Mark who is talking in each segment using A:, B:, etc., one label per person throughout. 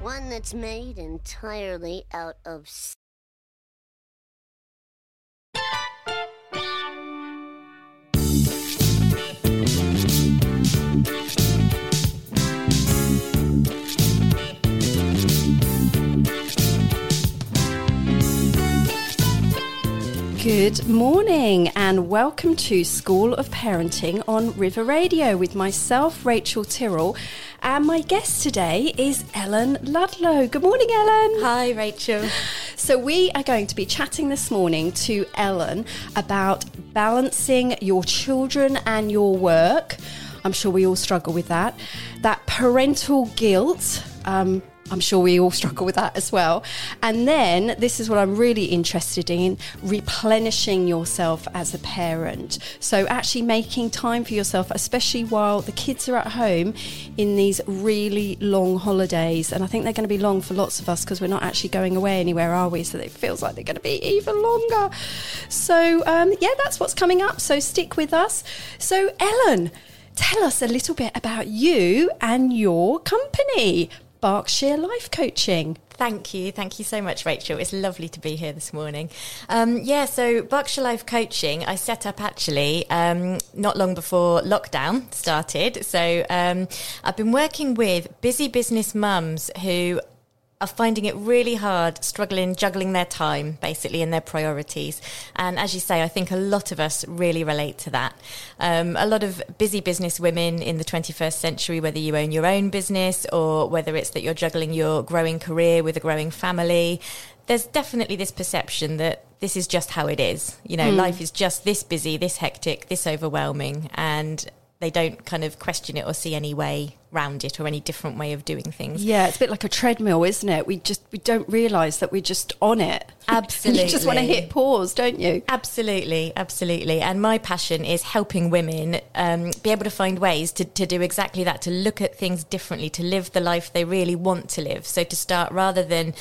A: One that's made entirely out of.
B: Good morning and welcome to School of Parenting on River Radio with myself, Rachel Tyrrell, and my guest today is Ellen Ludlow. Good morning, Ellen.
C: Hi, Rachel.
B: So, we are going to be chatting this morning to Ellen about balancing your children and your work. I'm sure we all struggle with that. That parental guilt. Um, I'm sure we all struggle with that as well. And then, this is what I'm really interested in replenishing yourself as a parent. So, actually making time for yourself, especially while the kids are at home in these really long holidays. And I think they're going to be long for lots of us because we're not actually going away anywhere, are we? So, it feels like they're going to be even longer. So, um, yeah, that's what's coming up. So, stick with us. So, Ellen, tell us a little bit about you and your company. Berkshire Life Coaching.
C: Thank you. Thank you so much, Rachel. It's lovely to be here this morning. Um, yeah, so Berkshire Life Coaching, I set up actually um, not long before lockdown started. So um, I've been working with busy business mums who are finding it really hard, struggling, juggling their time, basically, and their priorities. And as you say, I think a lot of us really relate to that. Um, a lot of busy business women in the 21st century, whether you own your own business or whether it's that you're juggling your growing career with a growing family, there's definitely this perception that this is just how it is. You know, life is just this busy, this hectic, this overwhelming, and they don't kind of question it or see any way round it or any different way of doing things.
B: Yeah, it's a bit like a treadmill, isn't it? We just we don't realise that we're just on it.
C: Absolutely.
B: you just want to hit pause, don't you?
C: Absolutely, absolutely. And my passion is helping women um, be able to find ways to, to do exactly that, to look at things differently, to live the life they really want to live. So to start rather than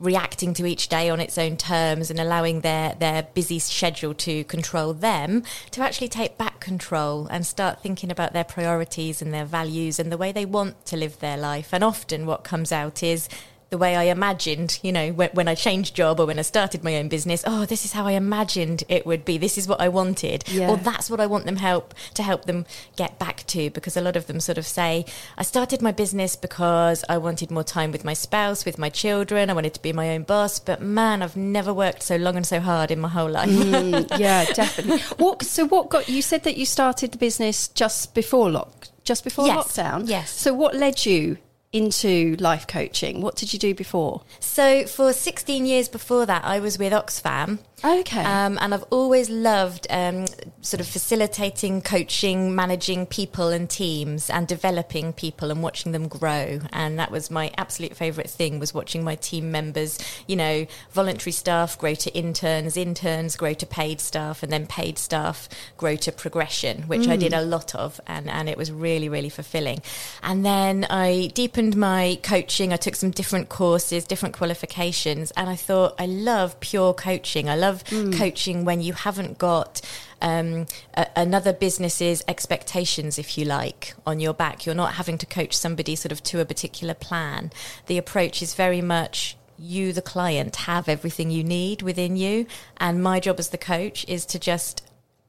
C: reacting to each day on its own terms and allowing their, their busy schedule to control them, to actually take back control and start thinking about their priorities and their values and the way they want to live their life. And often what comes out is the way I imagined, you know, when, when I changed job or when I started my own business. Oh, this is how I imagined it would be. This is what I wanted,
B: Yeah.
C: or that's what I want them help to help them get back to. Because a lot of them sort of say, I started my business because I wanted more time with my spouse, with my children. I wanted to be my own boss. But man, I've never worked so long and so hard in my whole life.
B: Mm, yeah, definitely. What? So what got you? Said that you started the business just before lock, just before
C: Yes,
B: lockdown.
C: yes.
B: So what led you into life coaching? What did you do before?
C: so for 16 years before that, I was with Oxfam.
B: Okay.
C: Um, and I've always loved um, sort of facilitating, coaching, managing people and teams, and developing people and watching them grow. And that was my absolute favourite thing was watching my team members, you know, voluntary staff grow to interns, interns grow to paid staff, and then paid staff grow to progression, which I did a lot of, and and it was really really fulfilling. And then I deepened my coaching. I took some different courses, different qualifications, and I thought I love pure coaching. I love coaching when you haven't got um, a, another business's expectations, if you like, on your back. You're not having to coach somebody sort of to a particular plan. The approach is very much you, the client, have everything you need within you. And my job as the coach is to just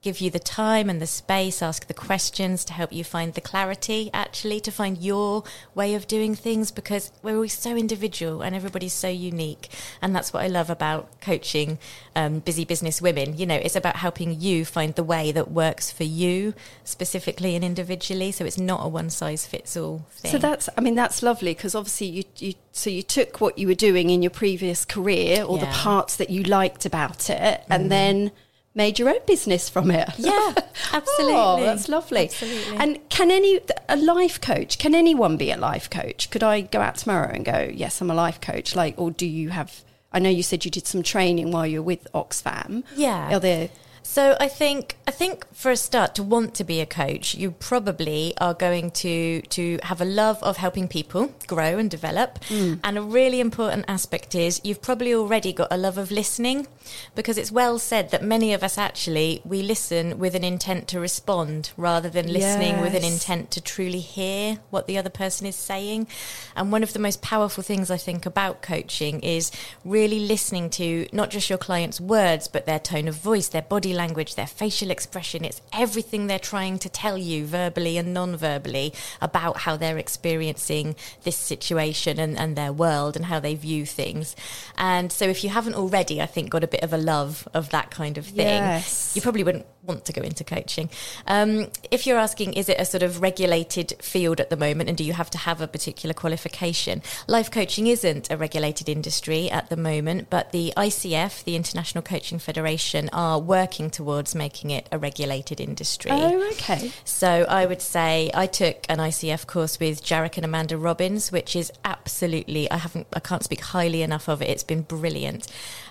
C: give you the time and the space, ask the questions to help you find the clarity, actually, to find your way of doing things because we're always so individual and everybody's so unique. And that's what I love about coaching um, busy business women. You know, it's about helping you find the way that works for you specifically and individually. So it's not a one size fits all thing.
B: So that's, I mean, that's lovely because obviously you, you, so you took what you were doing in your previous career, or the
C: Yeah. Mm-hmm.
B: parts that you liked about it, and then made your own business from it.
C: Yeah, oh, absolutely.
B: Oh, that's lovely.
C: Absolutely.
B: And can any a life coach? Can anyone be a life coach? Could I go out tomorrow and go, yes, I'm a life coach? Like, or do you have? I know you said you did some training while you were with Oxfam.
C: Yeah.
B: Are there?
C: So I think I think for a start to want to be a coach, you probably are going to to have a love of helping people grow and develop. Mm. And a really important aspect is you've probably already got a love of listening because it's well said that many of us actually we listen with an intent to respond rather than listening yes. with an intent to truly hear what the other person is saying. And one of the most powerful things I think about coaching is really listening to not just your client's words but their tone of voice, their body language, their facial expression. It's everything they're trying to tell you verbally and non verbally about how they're experiencing this situation and, and their world and how they view things. And so, if you haven't already, I think, got a bit of a love of that kind of thing, yes. you probably wouldn't want to go into coaching. Um, if you're asking, is it a sort of regulated field at the moment and do you have to have a particular qualification? Life coaching isn't a regulated industry at the moment, but the ICF, the International Coaching Federation, are working towards making it a regulated industry.
B: Oh, okay.
C: So I would say I took an ICF course with Jairek and Amanda Robbins, which is absolutely, I haven't, I can't speak highly enough of it. It's been brilliant.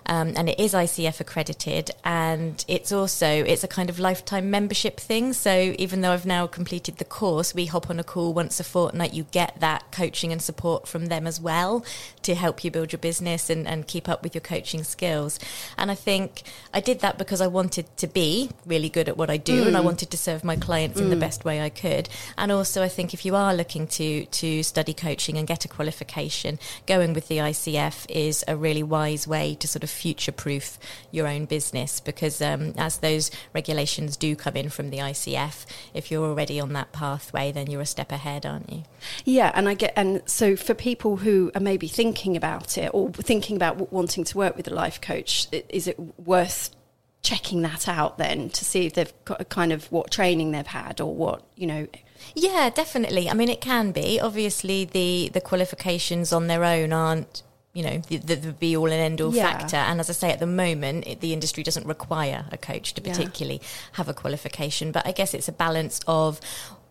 C: Um, and it is ICF accredited and it's also, it's a kind kind of lifetime membership thing. So even though I've now completed the course, we hop on a call once a fortnight. You get that coaching and support from them as well to help you build your business and, and keep up with your coaching skills. And I think I did that because I wanted to be really good at what I do mm. and I mm. wanted to serve my clients mm. in the mm. best way I could. And also, I think if you are looking to to study coaching and get a qualification, going with the ICF is a really wise way to sort of future proof your own business because um, as those regulations regulations do come in from the ICF, if you're already on that pathway, then you're a step ahead, aren't you?
B: Yeah, and I get, and so for people who are maybe thinking about it or thinking about wanting to work with a life coach, is it worth checking that out then to see if they've got a kind of what training they've had or what you know?
C: Yeah definitely. I mean it can be. Obviously the the qualifications on their own aren't you know the, the, the, be all and end all yeah. factor. And as I say, at the moment, it, the industry doesn't require a coach to particularly yeah. have a qualification. But I guess it's a balance of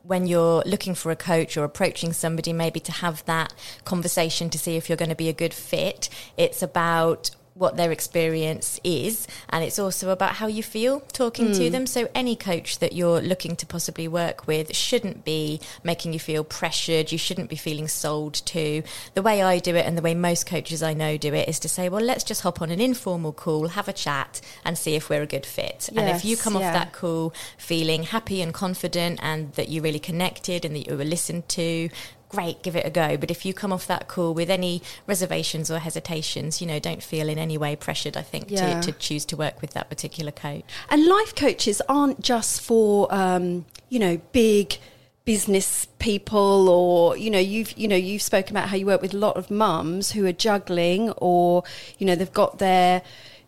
C: when you're looking for a coach or approaching somebody, maybe to have that conversation to see if you're going to be a good fit. It's about what their experience is and it's also about how you feel talking mm. to hmm. them so any coach that you're looking to possibly work with shouldn't be making you feel pressured you shouldn't be feeling sold to the way I do it and the way most coaches I know do it is to say well let's just hop on an informal call have a chat and see if we're a good fit yes, and if you come yeah. off that call feeling happy and confident and that you really connected and that you were listened to great, give it a go. But if you come off that call with any reservations or hesitations, you know, don't feel in any way pressured, I think, yeah. to, to choose to work with that particular coach.
B: And life coaches aren't just for, um, you know, big business people or you know you've you know you've spoken about how you work with a lot of mums who are juggling or you know they've got their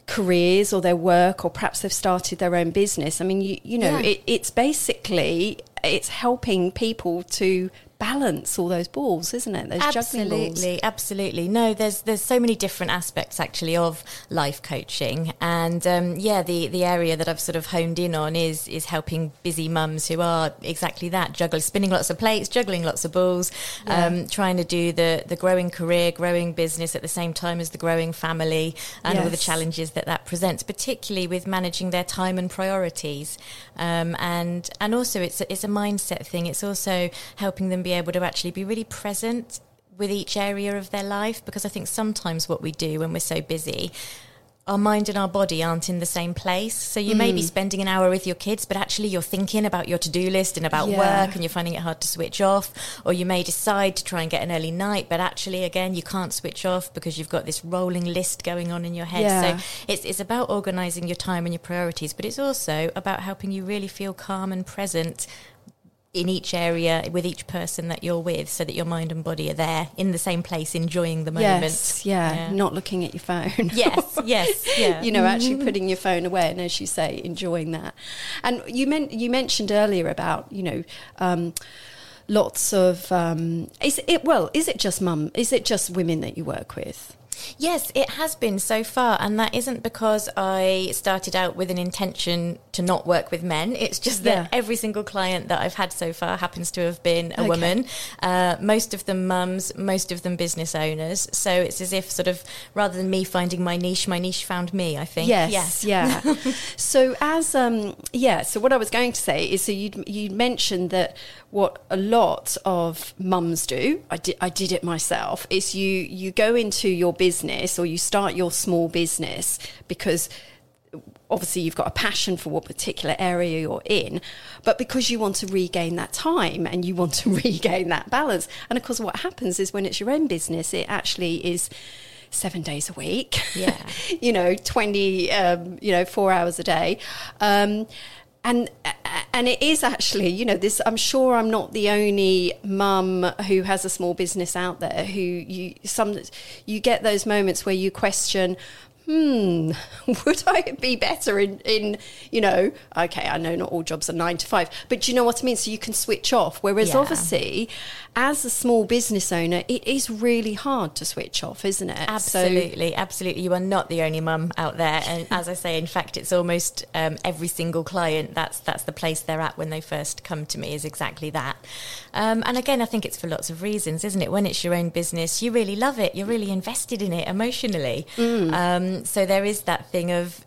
B: careers or their work or perhaps they've started their own business i mean you, you know yeah. it, it's basically it's helping people to balance all those balls, isn't it? Those
C: absolutely, absolutely. No, there's there's so many different aspects actually of life coaching, and um, yeah, the the area that I've sort of honed in on is is helping busy mums who are exactly that, juggling, spinning lots of plates, juggling lots of balls, yeah. um, trying to do the the growing career, growing business at the same time as the growing family, and yes. all the challenges that that presents, particularly with managing their time and priorities, um, and and also it's a, it's a mindset thing. It's also helping them be able to actually be really present with each area of their life because I think sometimes what we do when we're so busy our mind and our body aren't in the same place. So you mm. may be mm. spending an hour with your kids, but actually you're thinking about your to do list and about yeah. work and you're finding it hard to switch off. Or you may decide to try and get an early night, but actually, again, you can't switch off because you've got this rolling list going on in your head. Yeah. So it's, it's about organizing your time and your priorities, but it's also about helping you really feel calm and present in each area with each person that you're with so that your mind and body are there in the same place enjoying the moment.
B: Yes yeah, yeah. not looking at your phone.
C: Yes yes yeah.
B: you know actually putting your phone away and as you say enjoying that. And you meant you mentioned earlier about you know um, lots of um, is it well is it just mum is it just women that you work with
C: Yes, it has been so far, and that isn't because I started out with an intention to not work with men. It's just that
B: Yeah.
C: every single client that I've had so far happens to have been a
B: Okay.
C: woman. Uh, most of them mums, most of them business owners. So it's as if sort of rather than me finding my niche, my niche found me. I think.
B: Yes, yeah. so as um yeah, so what I was going to say is so you you mentioned that what a lot of mums do, I did I did it myself, is you you go into your business or you start your small business because obviously you've got a passion for what particular area you're in, but because you want to regain that time and you want to regain that balance. And of course, what happens is when it's your own business, it actually is seven days a week.
C: Yeah.
B: you know, 20, um, you know, four hours a day. Um, and uh, and it is actually, you know, this. I'm sure I'm not the only mum who has a small business out there who you some you get those moments where you question, hmm, would I be better in, in, you know, okay, I know not all jobs are nine to five, but do you know what I mean? So you can switch off. Whereas
C: Yeah.
B: obviously, as a small business owner, it is really hard to switch off, isn't it? So-
C: Absolutely, absolutely. You are not the only mum out there, and as I say, in fact, it's almost um, every single client. That's that's the place they're at when they first come to me. Is exactly that. Um, and again, I think it's for lots of reasons, isn't it? When it's your own business, you really love it. You're really invested in it emotionally. Um, so there is that thing of.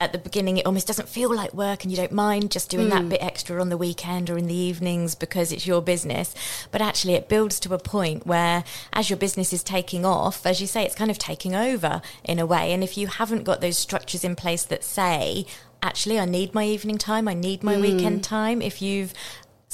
C: At the beginning, it almost doesn't feel like work, and you don't mind just doing that hmm. bit extra on the weekend or in the evenings because it's your business. But actually, it builds to a point where, as your business is taking off, as you say, it's kind of taking over in a way. And if you haven't got those structures in place that say, actually, I need my evening time, I need my hmm. weekend time, if you've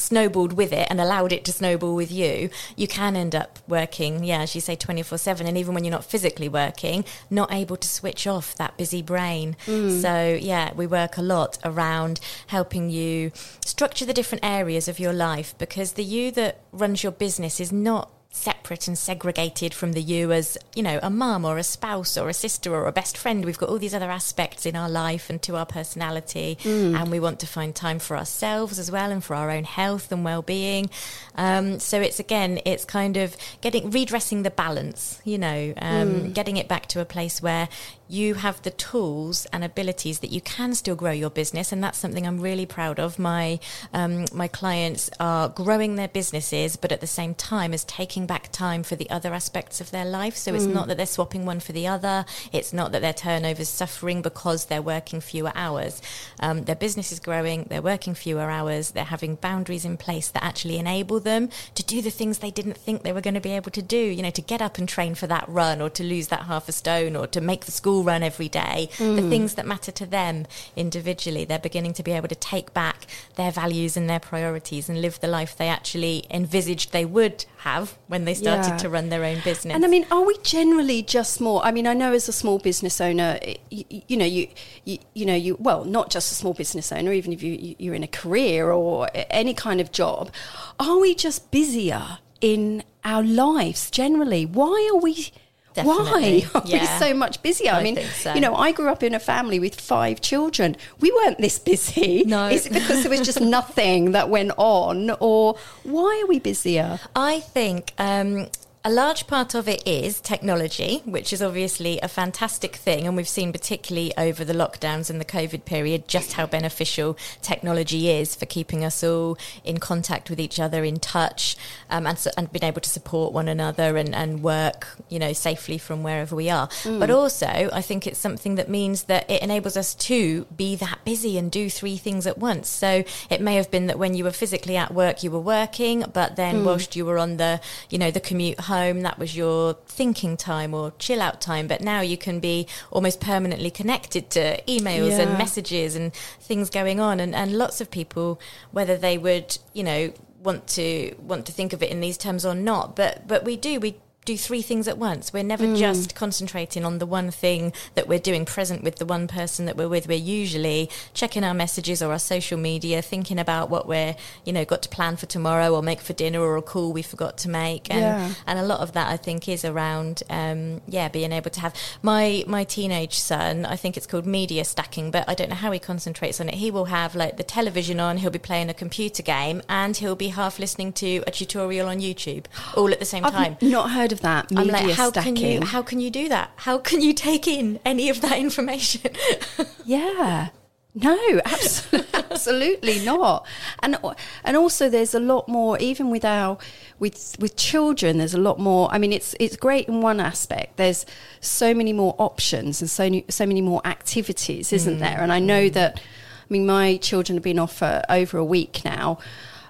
C: snowballed with it and allowed it to snowball with you, you can end up working, yeah, as you say, 24 7. And even when you're not physically working, not able to switch off that busy brain. Mm. So, yeah, we work a lot around helping you structure the different areas of your life because the you that runs your business is not separate and segregated from the you as you know a mum or a spouse or a sister or a best friend. We've got all these other aspects in our life and to our personality. And we want to find time for ourselves as well and for our own health and well-being. Um, so it's again it's kind of getting redressing the balance you know um, getting it back to a place where you have the tools and abilities that you can still grow your business, and that's something I'm really proud of. My um, my clients are growing their businesses, but at the same time as taking back time for the other aspects of their life. So it's not that they're swapping one for the other. It's not that their turnover's suffering because they're working fewer hours. Um, their business is growing. They're working fewer hours. They're having boundaries in place that actually enable them to do the things they didn't think they were going to be able to do. You know, to get up and train for that run, or to lose that half a stone, or to make the school run every day. The things that matter to them individually, they're beginning to be able to take back their values and their priorities and live the life they actually envisaged they would have when they started
B: Yeah.
C: to run their own business.
B: And I mean, are we generally just more? I mean, I know as a small business owner, you, you know, you, you you know, you well, not just a small business owner, even if you you're in a career or any kind of job, are we just busier in our lives generally? Why are we?
C: Definitely,
B: Why are we so much busier? I,
C: I
B: mean,
C: so.
B: you know, I grew up in a family with five children. We weren't this busy.
C: No.
B: Is it because there was just nothing that went on, or why are we busier?
C: I think um, a large part of it is technology, which is obviously a fantastic thing. And we've seen, particularly over the lockdowns and the COVID period, just how beneficial technology is for keeping us all in contact with each other, in touch, um, and, so, and being able to support one another and, and work, you know, safely from wherever we are. But also, I think it's something that means that it enables us to be that busy and do three things at once. So it may have been that when you were physically at work, you were working, but then whilst you were on the, you know, the commute home, that was your thinking time or chill out time. But now you can be almost permanently connected to emails
B: Yeah.
C: and messages and things going on. And, and lots of people, whether they would, you know, want to want to think of it in these terms or not, but but we do we do three things at once. We're never just concentrating on the one thing that we're doing present with the one person that we're with. We're usually checking our messages or our social media, thinking about what we're, you know, got to plan for tomorrow or make for dinner or a call we forgot to make. And
B: Yeah.
C: and a lot of that I think is around um, yeah, being able to have my my teenage son, I think it's called media stacking, but I don't know how he concentrates on it. He will have like the television on, he'll be playing a computer game and he'll be half listening to a tutorial on YouTube all at the same time.
B: I've not heard heard of that. Media
C: I'm like, how
B: stacking.
C: can you how can you do that? How can you take in any of that information?
B: Yeah. No, absolutely, absolutely not. And and also there's a lot more even with our with with children there's a lot more. I mean it's it's great in one aspect. There's so many more options and so many, so many more activities, isn't
C: Mm.
B: there? And I know that I mean my children have been off for over a week now.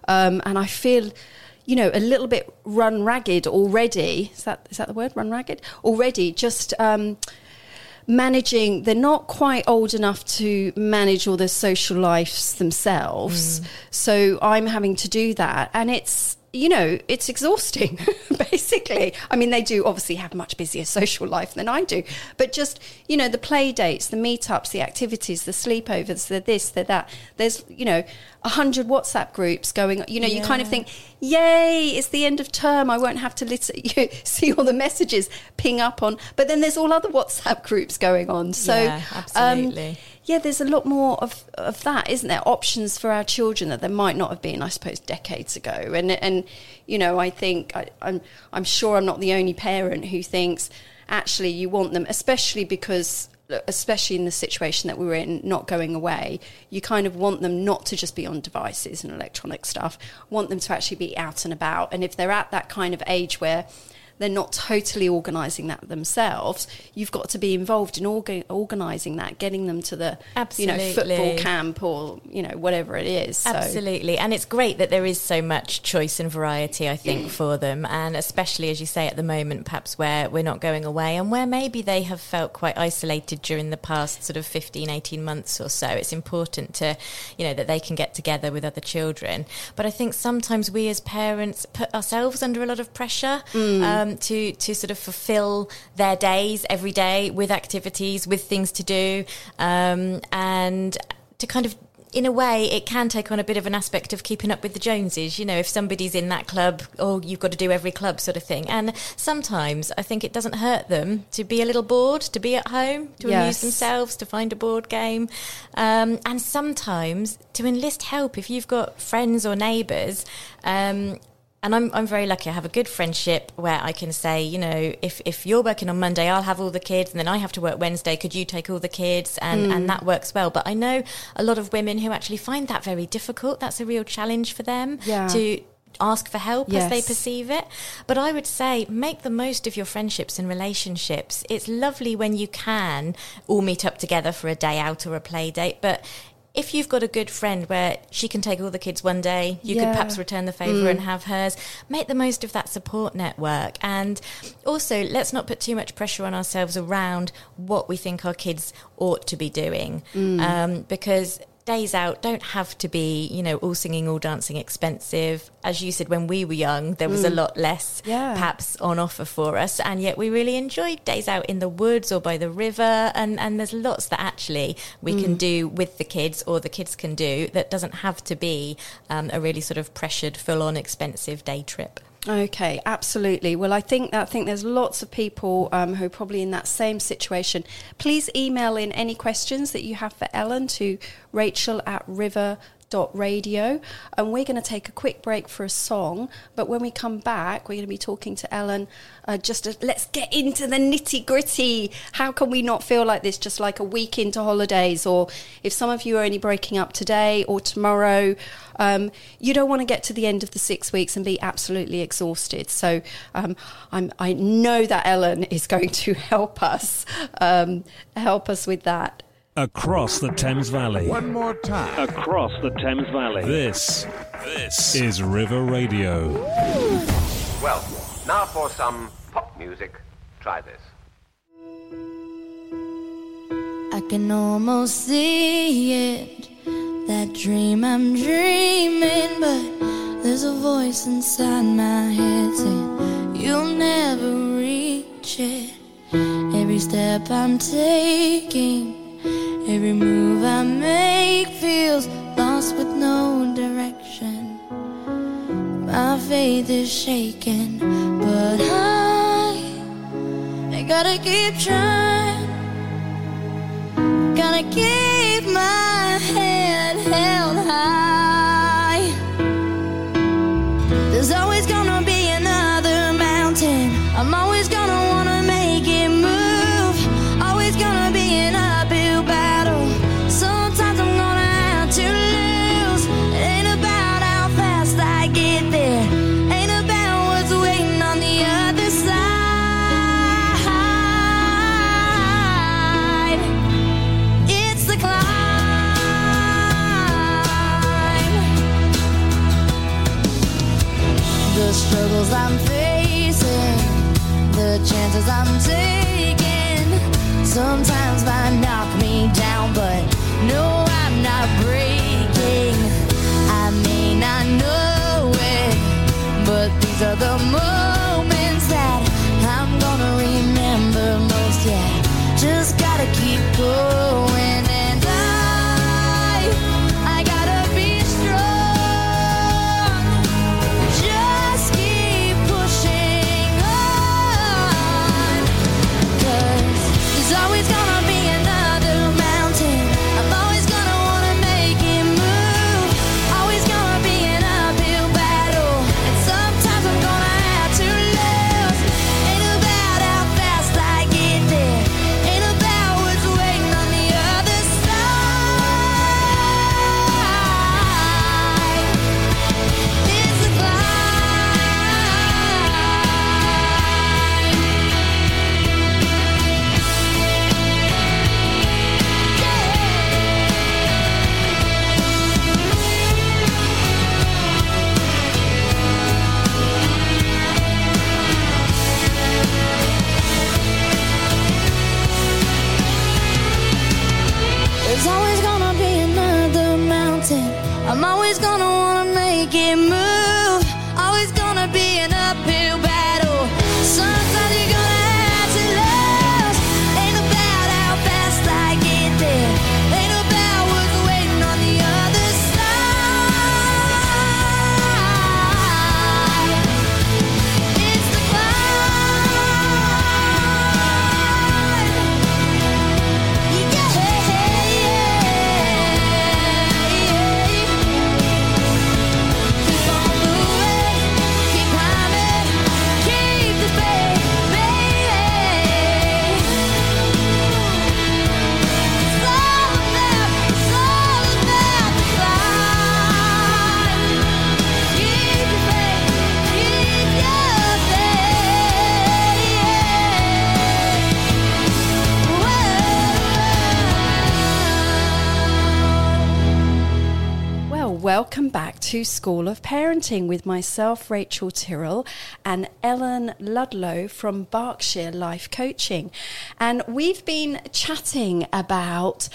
B: Um, and I feel you know, a little bit run ragged already. Is that is that the word? Run ragged already. Just um, managing. They're not quite old enough to manage all their social lives themselves. So I'm having to do that, and it's you know it's exhausting basically. I mean they do obviously have much busier social life than i do but just you know the play dates the meetups the activities the sleepovers the this the that. There's you know a hundred whatsapp groups going you know you kind of think yay it's the end of term. I won't have to lit- you see all the messages ping up on but then there's all other whatsapp groups going on. So
C: Yeah, absolutely.
B: um, yeah there's a lot more of, of that isn't there? Options for our children that there might not have been i suppose decades ago. And and you know i think I, i'm i'm sure i'm not the only parent who thinks actually you want them especially because especially in the situation that we were in not going away you kind of want them not to just be on devices and electronic stuff. Want them to actually be out and about. And if they're at that kind of age where they're not totally organising that themselves. You've got to be involved in orga- organising that, getting them to the you know football camp or you know whatever it is. So,
C: Absolutely. And it's great that there is so much choice and variety, I think, for them. And especially, as you say, at the moment, perhaps where we're not going away and where maybe they have felt quite isolated during the past sort of 15, 18 months or so. It's important to, you know, that they can get together with other children. But I think sometimes we as parents put ourselves under a lot of pressure um, to, to sort of fulfill their days every day with activities, with things to do. Um, and to kind of in a way, it can take on a bit of an aspect of keeping up with the Joneses. You know, if somebody's in that club, oh, you've got to do every club sort of thing. And sometimes I think it doesn't hurt them to be a little bored, to be at home, to amuse themselves, to find a board game. Um, and sometimes to enlist help if you've got friends or neighbours. Um, and I'm, I'm very lucky. I have a good friendship where I can say, you know, if, if you're working on Monday, I'll have all the kids, and then I have to work Wednesday. Could you take all the kids? And, and mm. that works well. But I know a lot of women who actually find that very difficult. That's a real challenge for them
B: Yeah.
C: to ask for help as they perceive it. But I would say make the most of your friendships and relationships. It's lovely when you can all meet up together for a day out or a play date, but if you've got a good friend where she can take all the kids one day, you could perhaps return the favour and have hers. Make the most of that support network. And also, let's not put too much pressure on ourselves around what we think our kids ought to be doing. Um, because days out don't have to be, you know, all singing, all dancing expensive. As you said, when we were young, there was a lot less
B: Yeah.
C: perhaps on offer for us. And yet we really enjoyed days out in the woods or by the river. And, and there's lots that actually we can do with the kids or the kids can do that doesn't have to be um, a really sort of pressured, full on expensive day trip.
B: Okay, absolutely. Well, I think I think there's lots of people um, who are probably in that same situation. Please email in any questions that you have for Ellen to Rachel at River radio and we're going to take a quick break for a song but when we come back we're going to be talking to ellen uh, just to, let's get into the nitty gritty how can we not feel like this just like a week into holidays or if some of you are only breaking up today or tomorrow um, you don't want to get to the end of the six weeks and be absolutely exhausted. So um, I know that Ellen is going to help us, um, help us with that.
D: Across the Thames Valley.
E: One more time.
D: Across the Thames Valley. This, this is River Radio.
F: Well, now for some pop music. Try this.
G: I can almost see it. That dream I'm dreaming, but there's a voice inside my head saying you'll never reach it. Every step I'm taking, every move I make feels lost with no direction. My faith is shaken, but I, I gotta keep trying. Gotta keep my head sometimes might knock me down, but no, I'm not breaking. I may not know it, but these are the moments that I'm gonna remember most. Yeah, just gotta keep going, to
B: School of Parenting with myself, Rachel Tyrrell, and Ellen Ludlow from Berkshire Life Coaching. And we've been chatting about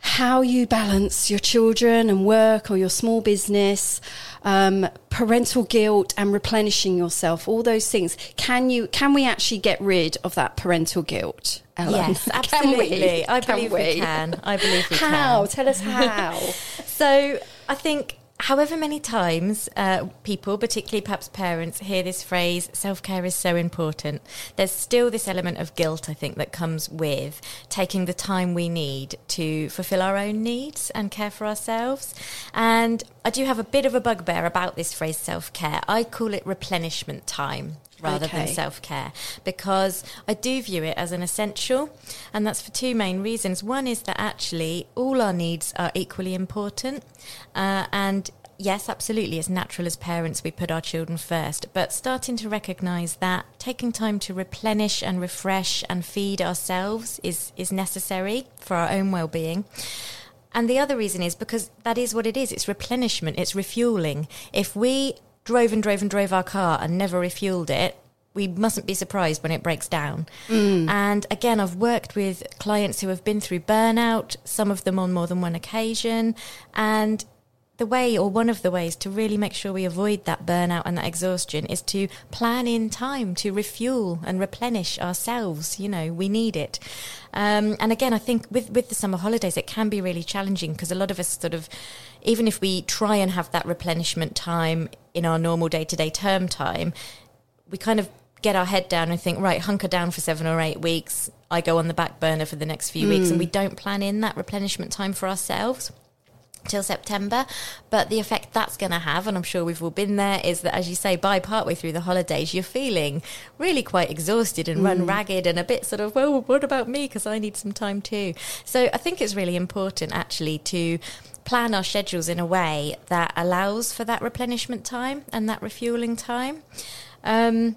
B: how you balance your children and work or your small business, um, parental guilt and replenishing yourself, all those things. Can you can we actually get rid of that parental guilt? Ellen?
C: Yes,
B: we?
C: absolutely. I
B: Can
C: believe we? can. I believe we
B: how?
C: can. How?
B: Tell us how.
C: So I think however many times uh, people, particularly perhaps parents, hear this phrase, self care is so important, there's still this element of guilt, I think, that comes with taking the time we need to fulfill our own needs and care for ourselves. And I do have a bit of a bugbear about this phrase, self care. I call it replenishment time. Rather than self care, because I do view it as an essential, and that's for two main reasons. One is that actually all our needs are equally important, uh, and yes, absolutely, it's natural as parents we put our children first, but starting to recognise that taking time to replenish and refresh and feed ourselves is is necessary for our own well being. And the other reason is because that is what it is. It's replenishment. It's refueling. If we drove and drove and drove our car and never refueled it, we mustn't be surprised when it breaks down. And again, I've worked with clients who have been through burnout, some of them on more than one occasion. And the way, or one of the ways, to really make sure we avoid that burnout and that exhaustion is to plan in time to refuel and replenish ourselves. You know, we need it. Um, and again, I think with, with the summer holidays, it can be really challenging because a lot of us sort of, even if we try and have that replenishment time in our normal day to day term time, we kind of get our head down and think, right, hunker down for seven or eight weeks. I go on the back burner for the next few weeks, and we mm. don't plan in that replenishment time for ourselves till September. But the effect that's going to have, and I'm sure we've all been there, is that as you say, by partway through the holidays, you're feeling really quite exhausted and run mm. ragged and a bit sort of, well, what about me? Because I need some time too. So I think it's really important actually to plan our schedules in a way that allows for that replenishment time and that refueling time. Um,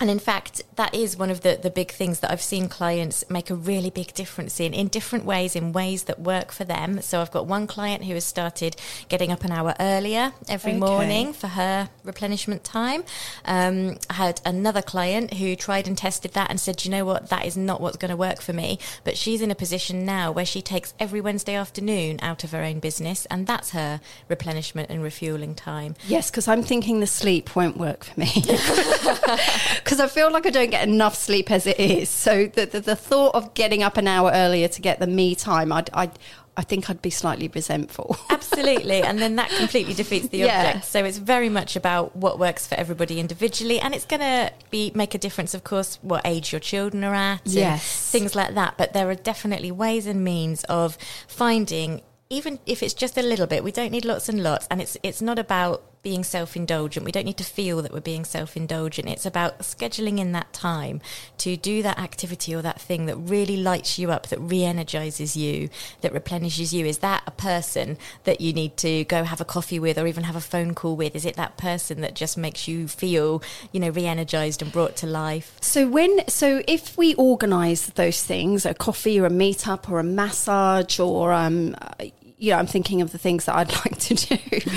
C: and in fact, that is one of the, the big things that I've seen clients make a really big difference in, in different ways, in ways that work for them. So I've got one client who has started getting up an hour earlier every
B: Okay.
C: morning for her replenishment time. Um, I had another client who tried and tested that and said, you know what, that is not what's going to work for me. But she's in a position now where she takes every Wednesday afternoon out of her own business, and that's her replenishment and refueling time.
B: Yes, because I'm thinking the sleep won't work for me. Because I feel like I don't get enough sleep as it is. So the, the, the thought of getting up an hour earlier to get the me time, I'd, I'd, I think I'd be slightly resentful.
C: Absolutely, and then that completely defeats the
B: Yeah.
C: object. So it's very much about what works for everybody individually, and it's going to be make a difference, of course, what age your children are at, and
B: Yes.
C: things like that. But there are definitely ways and means of finding, even if it's just a little bit. We don't need lots and lots, and it's it's not about being self-indulgent. We don't need to feel that we're being self-indulgent. It's about scheduling in that time to do that activity or that thing that really lights you up, that re-energizes you, that replenishes you. Is that a person that you need to go have a coffee with or even have a phone call with? Is it that person that just makes you feel, you know, re-energized and brought to life?
B: So when so if we organise those things, a coffee or a meetup or a massage or um, you know, I'm thinking of the things that I'd like to do.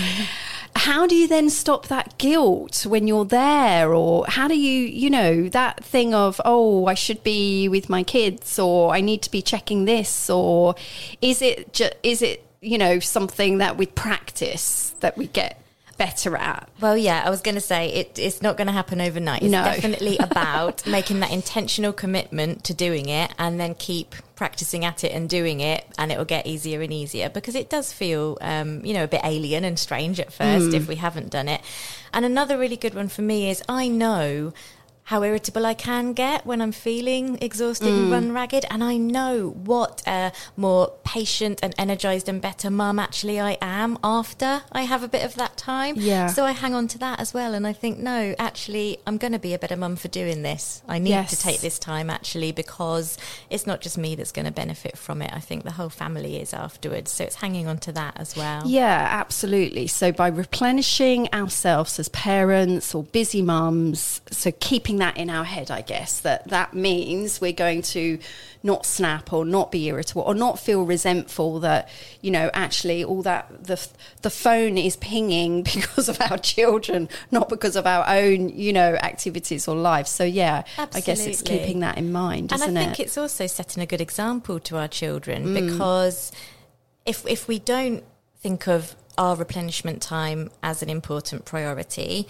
B: How do you then stop that guilt when you're there, or how do you, you know, that thing of oh, I should be with my kids, or I need to be checking this, or is it ju- is it you know something that with practice that we get better at?
C: Well, yeah, I was going to say it, it's not going to happen overnight. It's
B: No.
C: definitely about making that intentional commitment to doing it and then keep practicing at it and doing it, and it will get easier and easier because it does feel, um, you know, a bit alien and strange at first if we haven't done it. And another really good one for me is I know how irritable I can get when I'm feeling exhausted and mm. run ragged. And I know what a more patient and energized and better mum actually I am after I have a bit of that time.
B: Yeah.
C: So I hang on to that as well. And I think, no, actually, I'm going to be a better mum for doing this. I need
B: Yes.
C: to take this time actually because it's not just me that's going to benefit from it. I think the whole family is afterwards. So it's hanging on to that as well.
B: Yeah, absolutely. So by replenishing ourselves as parents or busy mums, so keeping that in our head, I guess that that means we're going to not snap or not be irritable or not feel resentful that you know actually all that the the phone is pinging because of our children, not because of our own you know activities or lives. So yeah, I guess it's keeping that in mind,
C: and I
B: isn't
C: think
B: it?
C: it's also setting a good example to our children mm. because if if we don't think of our replenishment time as an important priority,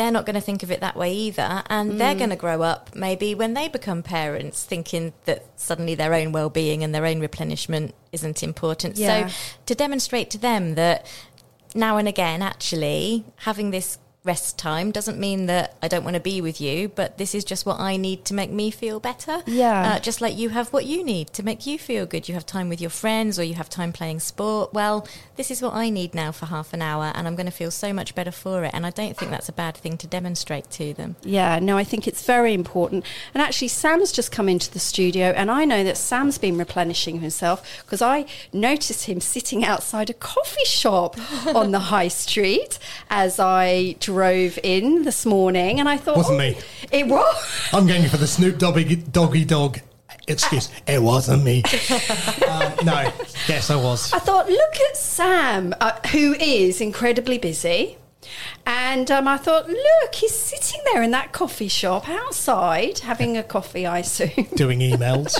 C: they're not going to think of it that way either, and they're mm. going to grow up maybe when they become parents thinking that suddenly their own well-being and their own replenishment isn't important.
B: Yeah.
C: So to demonstrate to them that now and again, actually, having this rest time doesn't mean that I don't want to be with you, but this is just what I need to make me feel better.
B: Yeah.
C: Uh, just like you have what you need to make you feel good. You have time with your friends or you have time playing sport. Well, this is what I need now for half an hour, and I'm going to feel so much better for it. And I don't think that's a bad thing to demonstrate to them.
B: Yeah, no, I think it's very important. And actually, Sam's just come into the studio, and I know that Sam's been replenishing himself because I noticed him sitting outside a coffee shop on the high street as I drove in this morning. And I thought,
E: Wasn't
B: oh,
E: me.
B: It was.
E: I'm going for the Snoop Doggy Doggy Dog. Excuse, it wasn't me. um, no, yes, I was.
B: I thought, look at Sam, uh, who is incredibly busy. And um, I thought, look, he's sitting there in that coffee shop outside having a coffee, I assume.
E: Doing emails.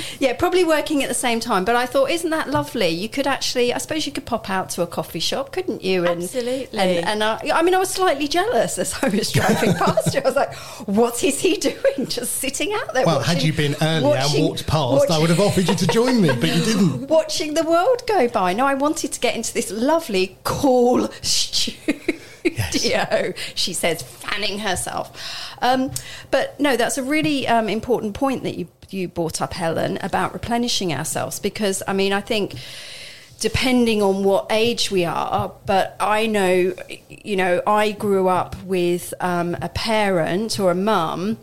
B: Yeah, probably working at the same time. But I thought, isn't that lovely? You could actually, I suppose, you could pop out to a coffee shop, couldn't you? And,
C: Absolutely.
B: And, and I, I mean, I was slightly jealous as I was driving past you. I was like, what is he doing? Just sitting out there.
E: Well, had you been earlier
B: watching-
E: and walked past, I would have offered you to join me, but you didn't.
B: watching the world go by. No, I wanted to get into this lovely, cool studio. She says, fanning herself. Um, but no, that's a really um, important point that you you brought up, Helen, about replenishing ourselves. Because I mean, I think depending on what age we are, but I know, you know, I grew up with um, a parent or a mum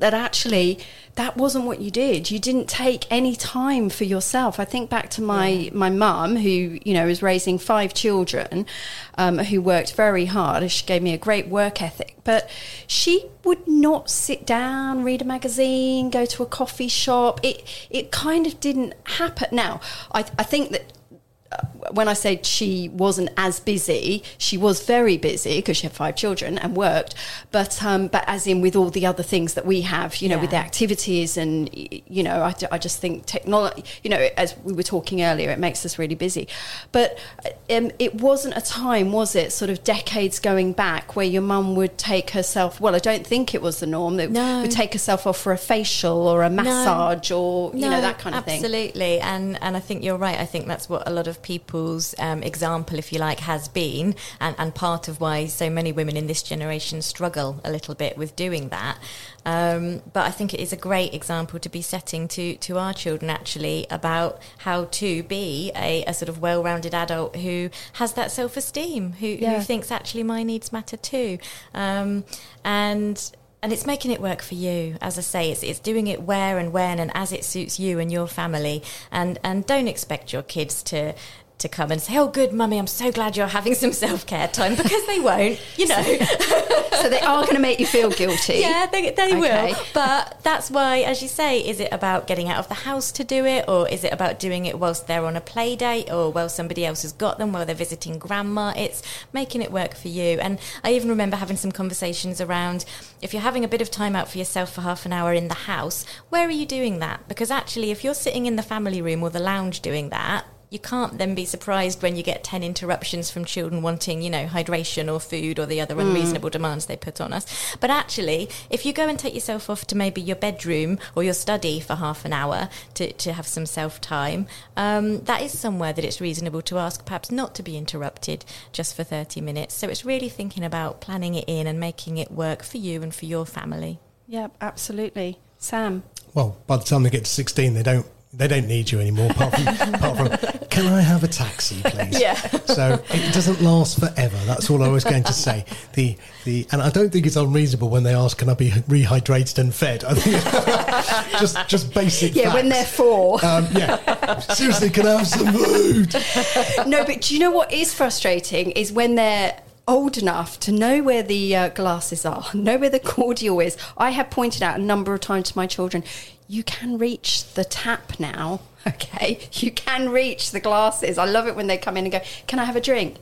B: that actually that wasn't what you did. You didn't take any time for yourself. I think back to my my mum, who you know was raising five children, um, who worked very hard. She gave me a great work ethic, but she would not sit down, read a magazine, go to a coffee shop. It it kind of didn't happen. Now, I I think that when I said she wasn't as busy, she was very busy because she had five children and worked. But um, but as in with all the other things that we have, you know, with the activities and you know, I just think technology. You know, as we were talking earlier, it makes us really busy. But um, it wasn't a time, was it? Sort of decades going back where your mum would take herself. Well, I don't think it was the norm. That
C: No.
B: would take herself off for a facial or a massage or you know that kind of thing.
C: Absolutely, and and I think you're right. I think that's what a lot of people's um, example, if you like, has been, and and part of why so many women in this generation struggle a little bit with doing that. Um, but I think it is a great example to be setting to to our children actually about how to be a, a sort of well-rounded adult who has that self-esteem, who,
B: Yeah.
C: who thinks actually my needs matter too, um, and and it's making it work for you. As i say it's, it's doing it where and when and as it suits you and your family. And and don't expect your kids to to come and say oh good mummy i'm so glad you're having some self-care time because they won't you know.
B: So they are going to make you feel guilty.
C: yeah they, they
B: Okay.
C: will but that's why as you say is it about getting out of the house to do it or is it about doing it whilst they're on a play date or while somebody else has got them while they're visiting grandma? It's making it work for you. And i even remember having some conversations around if you're having a bit of time out for yourself for half an hour in the house where are you doing that? Because actually if you're sitting in the family room or the lounge doing that you can't then be surprised when you get 10 interruptions from children wanting, you know, hydration or food or the other unreasonable demands they put on us. But actually, if you go and take yourself off to maybe your bedroom or your study for half an hour to, to have some self time, um, that is somewhere that it's reasonable to ask perhaps not to be interrupted just for 30 minutes. So it's really thinking about planning it in and making it work for you and for your family.
B: Yeah, absolutely. Sam.
E: Well, by the time they get to 16, they don't. They don't need you anymore. Apart from, apart from, can I have a taxi, please?
B: Yeah.
E: So it doesn't last forever. That's all I was going to say. The the and I don't think it's unreasonable when they ask, "Can I be rehydrated and fed?" I think just just basic.
B: Yeah, when they're four.
E: Um, yeah. Seriously, can I have some food?
B: no, but do you know what is frustrating is when they're old enough to know where the uh, glasses are, know where the cordial is. I have pointed out a number of times to my children, you can reach the tap now. Okay, you can reach the glasses. I love it when they come in and go, "Can I have a drink?"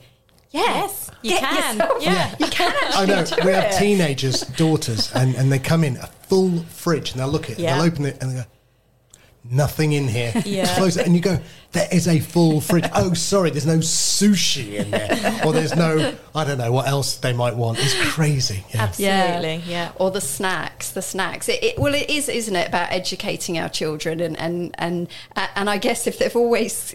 C: Yes, you
B: Get
C: can.
B: yourself-
C: Yeah.
B: you can actually
E: I know.
B: do
E: We have teenagers, daughters, and, and they come in a full fridge and they'll look at it,
C: Yeah.
E: they'll open it and they go, nothing in here.
C: Yeah.
E: Close it, and you go, there is a full fridge. Oh, sorry, there's no sushi in there, or there's no, I don't know what else they might want. It's crazy. Yeah.
C: Absolutely, yeah.
B: Or the snacks, the snacks. It, it, well, it is, isn't it, about educating our children and and and uh, and I guess if they've always,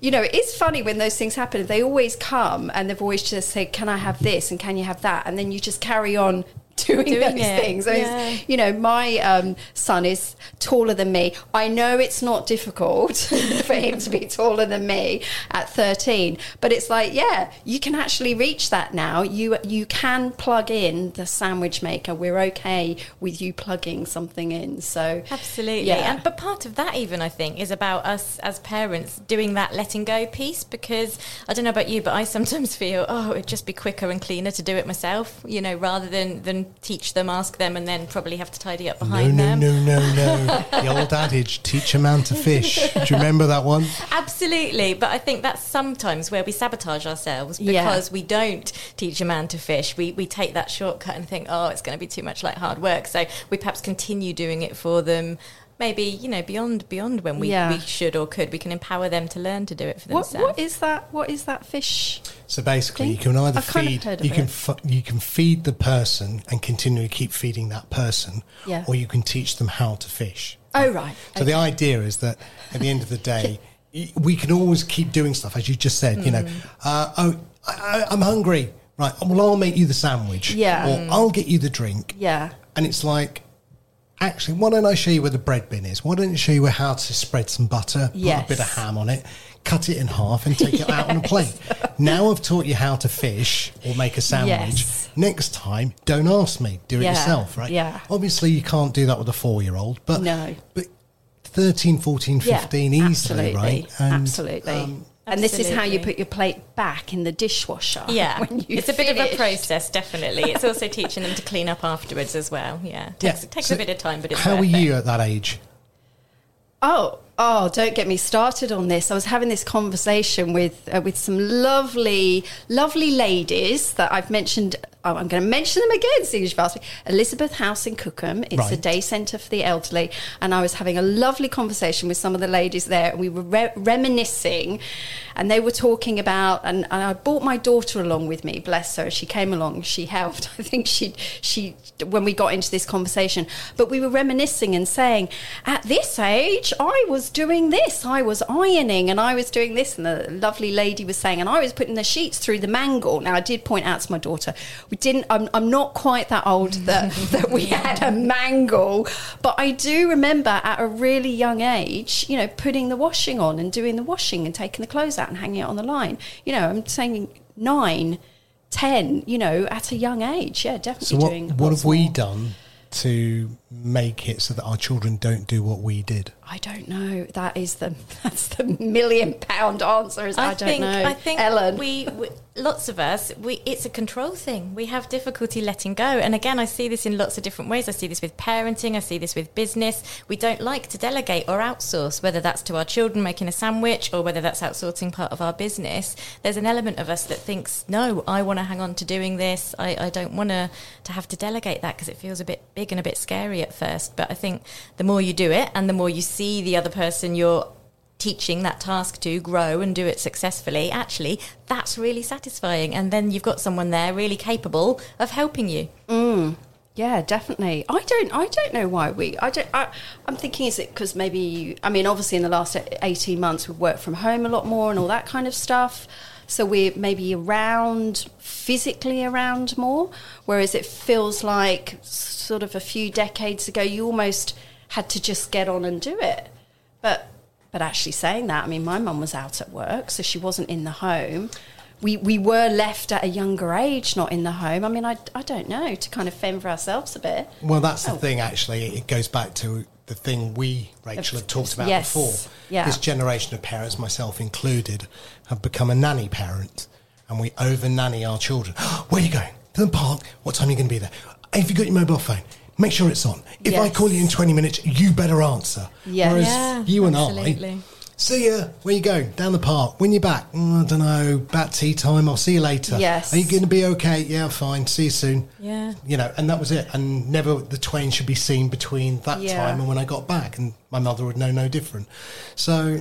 B: you know, it is funny when those things happen. They always come and they've always just said, "Can I have this?" and "Can you have that?" and then you just carry on. Doing,
C: Doing
B: those
C: it,
B: things. I mean,
C: yeah.
B: You know, my um, son is taller than me. I know it's not difficult for him to be taller than me at 13, but it's like, yeah, you can actually reach that now. You you can plug in the sandwich maker. We're okay with you plugging something in. So
C: Absolutely.
B: yeah.
C: And but part of that even I think is about us as parents doing that letting go piece because I don't know about you, but I sometimes feel, oh, it'd just be quicker and cleaner to do it myself, you know, rather than than teach them, ask them and then probably have to tidy up behind
E: no,
C: them.
E: no, no, no. no. The old adage, teach a man to fish. Do you remember that one?
C: Absolutely, but I think that's sometimes where we sabotage ourselves
B: Yeah.
C: because we don't teach a man to fish. We we take that shortcut and think, oh, it's going to be too much like hard work. So we perhaps continue doing it for them. Maybe you know beyond beyond when we,
B: Yeah.
C: we should or could. We can empower them to learn to do it for
B: what,
C: themselves.
B: what is that? What is that fish?
E: So basically, you can either
B: I've kind of
E: feed
B: heard of
E: you can f- you can feed the person and continually keep feeding that person,
B: Yeah.
E: or you can teach them how to fish.
B: Oh right.
E: So the idea is that at the end of the day, we can always keep doing stuff, as you just said. You know,
B: Mm.
E: uh, oh, I, I, I'm hungry. Right. Well, I'll make you the sandwich.
B: Yeah.
E: Or I'll get you the drink.
B: Yeah.
E: And it's like, actually, why don't I show you where the bread bin is? Why don't I show you how to spread some butter,
B: Yes.
E: put a bit of ham on it, cut it in half, and take it out on a plate? Now I've taught you how to fish or make a sandwich.
B: Yes.
E: Next time, don't ask me. Do it
B: Yeah,
E: yourself, right?
B: yeah.
E: Obviously, you can't do that with a four-year-old, but
B: No.
E: but 13, 14, 15
B: yeah,
E: easily,
B: absolutely,
E: right? And,
B: absolutely.
E: um,
B: and this is how you put your plate back in the dishwasher.
C: Yeah,
B: when you
C: it's a bit of a process, definitely. It's also teaching them to clean up afterwards as well. Yeah,
E: yeah.
C: takes, takes
E: So
C: a bit of time, but it's
E: how
C: worth
E: were
C: it.
E: you at that age?
B: Oh, oh! Don't get me started on this. I was having this conversation with uh, with some lovely, lovely ladies that I've mentioned. Oh, I'm going to mention them again. Seeing as you've asked me, Elizabeth House in Cookham. It's a day centre for the elderly, and I was having a lovely conversation with some of the ladies there. and We were re- reminiscing, and they were talking about. And, and I brought my daughter along with me. Bless her. She came along. She helped. I think she she when we got into this conversation. But we were reminiscing and saying, at this age, I was doing this. I was ironing, and I was doing this. And the lovely lady was saying, and I was putting the sheets through the mangle. Now I did point out to my daughter, we didn't. I'm, I'm not quite that old that that we had a mangle, but I do remember at a really young age, you know, putting the washing on and doing the washing and taking the clothes out and hanging it on the line. You know, I'm saying nine, ten. you know at a young age yeah definitely
E: So what,
B: doing
E: what
B: lots
E: have we
B: more.
E: done to make it so that our children don't do what we did?
B: I don't know. That is the that's the million pound answer. Is I, don't
C: think,
B: know.
C: I think
B: Ellen.
C: we, we lots of us we it's a control thing. We have difficulty letting go, and again, I see this in lots of different ways. I see this with parenting. I see this with business. We don't like to delegate or outsource, whether that's to our children making a sandwich or whether that's outsourcing part of our business. There's an element of us that thinks, no, I want to hang on to doing this. I, I don't want to to have to delegate that because it feels a bit big and a bit scary at first. But I think the more you do it, and the more you see the other person you're teaching that task to grow and do it successfully, actually, that's really satisfying. And then you've got someone there really capable of helping you. Mm.
B: Yeah, definitely. I don't. I don't know why we. I don't. I, I'm thinking is it because maybe. I mean, obviously, in the last eighteen months, we've worked from home a lot more and all that kind of stuff. So we're maybe around physically around more, whereas it feels like sort of a few decades ago, you almost had to just get on and do it. But but actually saying that, I mean, my mum was out at work, so she wasn't in the home. We, we were left at a younger age, not in the home. I mean, I, I don't know, to kind of fend for ourselves a bit.
E: Well, that's the
B: Oh.
E: thing, actually. It goes back to the thing we, Rachel, have talked about
B: Yes.
E: before.
B: Yeah.
E: This generation of parents, myself included, have become a nanny parent and we over nanny our children. Where are you going? To the park? What time are you going to be there? Have you got your mobile phone? Make sure it's on. If I call you in 20 minutes, you better answer.
B: Yes.
E: Whereas
C: Yeah,
E: you and
C: absolutely.
E: I, see ya. Where you going? Down the park. When you back? Mm, I don't know. About tea time. I'll see you later.
B: Yes.
E: Are you going to be okay? Yeah, fine. See you soon
C: Yeah.
E: you know, and that was it. And never the twain should be seen between that
B: Yeah.
E: time and when I got back, and my mother would know no different. So,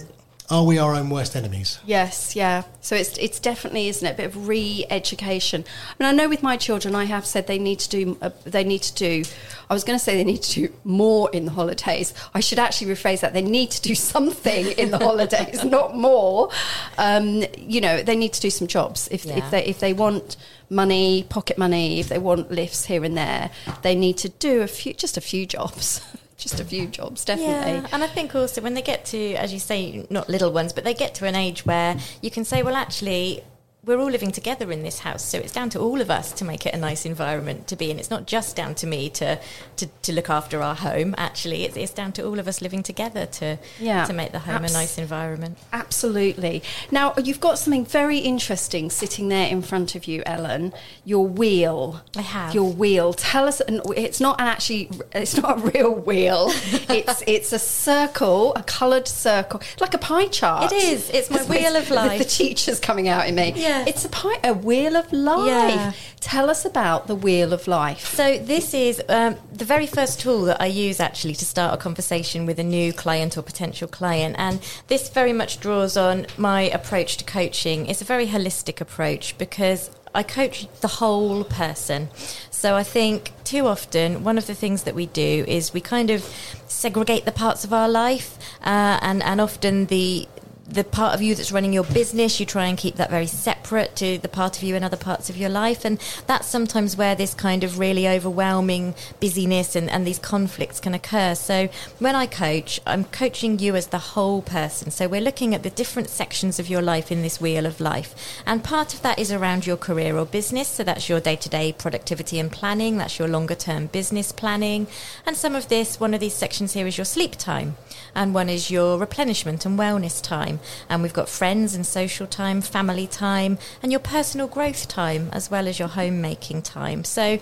E: are we our own worst enemies?
B: Yes, yeah. So it's it's definitely isn't it a bit of re-education. I mean, I know with my children, I have said they need to do uh, they need to do. I was going to say they need to do more in the holidays. I should actually rephrase that. They need to do something in the holidays, not more. Um, you know, they need to do some jobs if
C: Yeah.
B: if they if they want money, pocket money, if they want lifts here and there, they need to do a few just a few jobs. Just a few jobs, definitely.
C: Yeah, and I think also when they get to, as you say, not little ones, but they get to an age where you can say, well, actually, we're all living together in this house, so it's down to all of us to make it a nice environment to be in. It's not just down to me to to, to look after our home. Actually, it's, it's down to all of us living together to
B: Yeah,
C: to make the home
B: abs-
C: a nice environment.
B: Absolutely. Now, you've got something very interesting sitting there in front of you, Ellen. Your wheel.
C: I have.
B: Your wheel. Tell us, it's not an actually, it's not a real wheel. it's it's a circle, a coloured circle, like a pie chart.
C: It is. It's my wheel of life.
B: the teachers coming out in me.
C: Yeah.
B: It's a pie, a wheel of life.
C: Yeah.
B: Tell us about the wheel of life.
C: So this is um, the very first tool that I use actually to start a conversation with a new client or potential client, and this very much draws on my approach to coaching. It's a very holistic approach because I coach the whole person. So I think too often one of the things that we do is we kind of segregate the parts of our life, uh, and and often the the part of you that's running your business, you try and keep that very separate to the part of you in other parts of your life. And that's sometimes where this kind of really overwhelming busyness and, and these conflicts can occur. So when I coach, I'm coaching you as the whole person. So we're looking at the different sections of your life in this wheel of life. And part of that is around your career or business. So that's your day to day productivity and planning, that's your longer term business planning. And some of this, one of these sections here is your sleep time, and one is your replenishment and wellness time. And we've got friends and social time, family time, and your personal growth time, as well as your homemaking time. So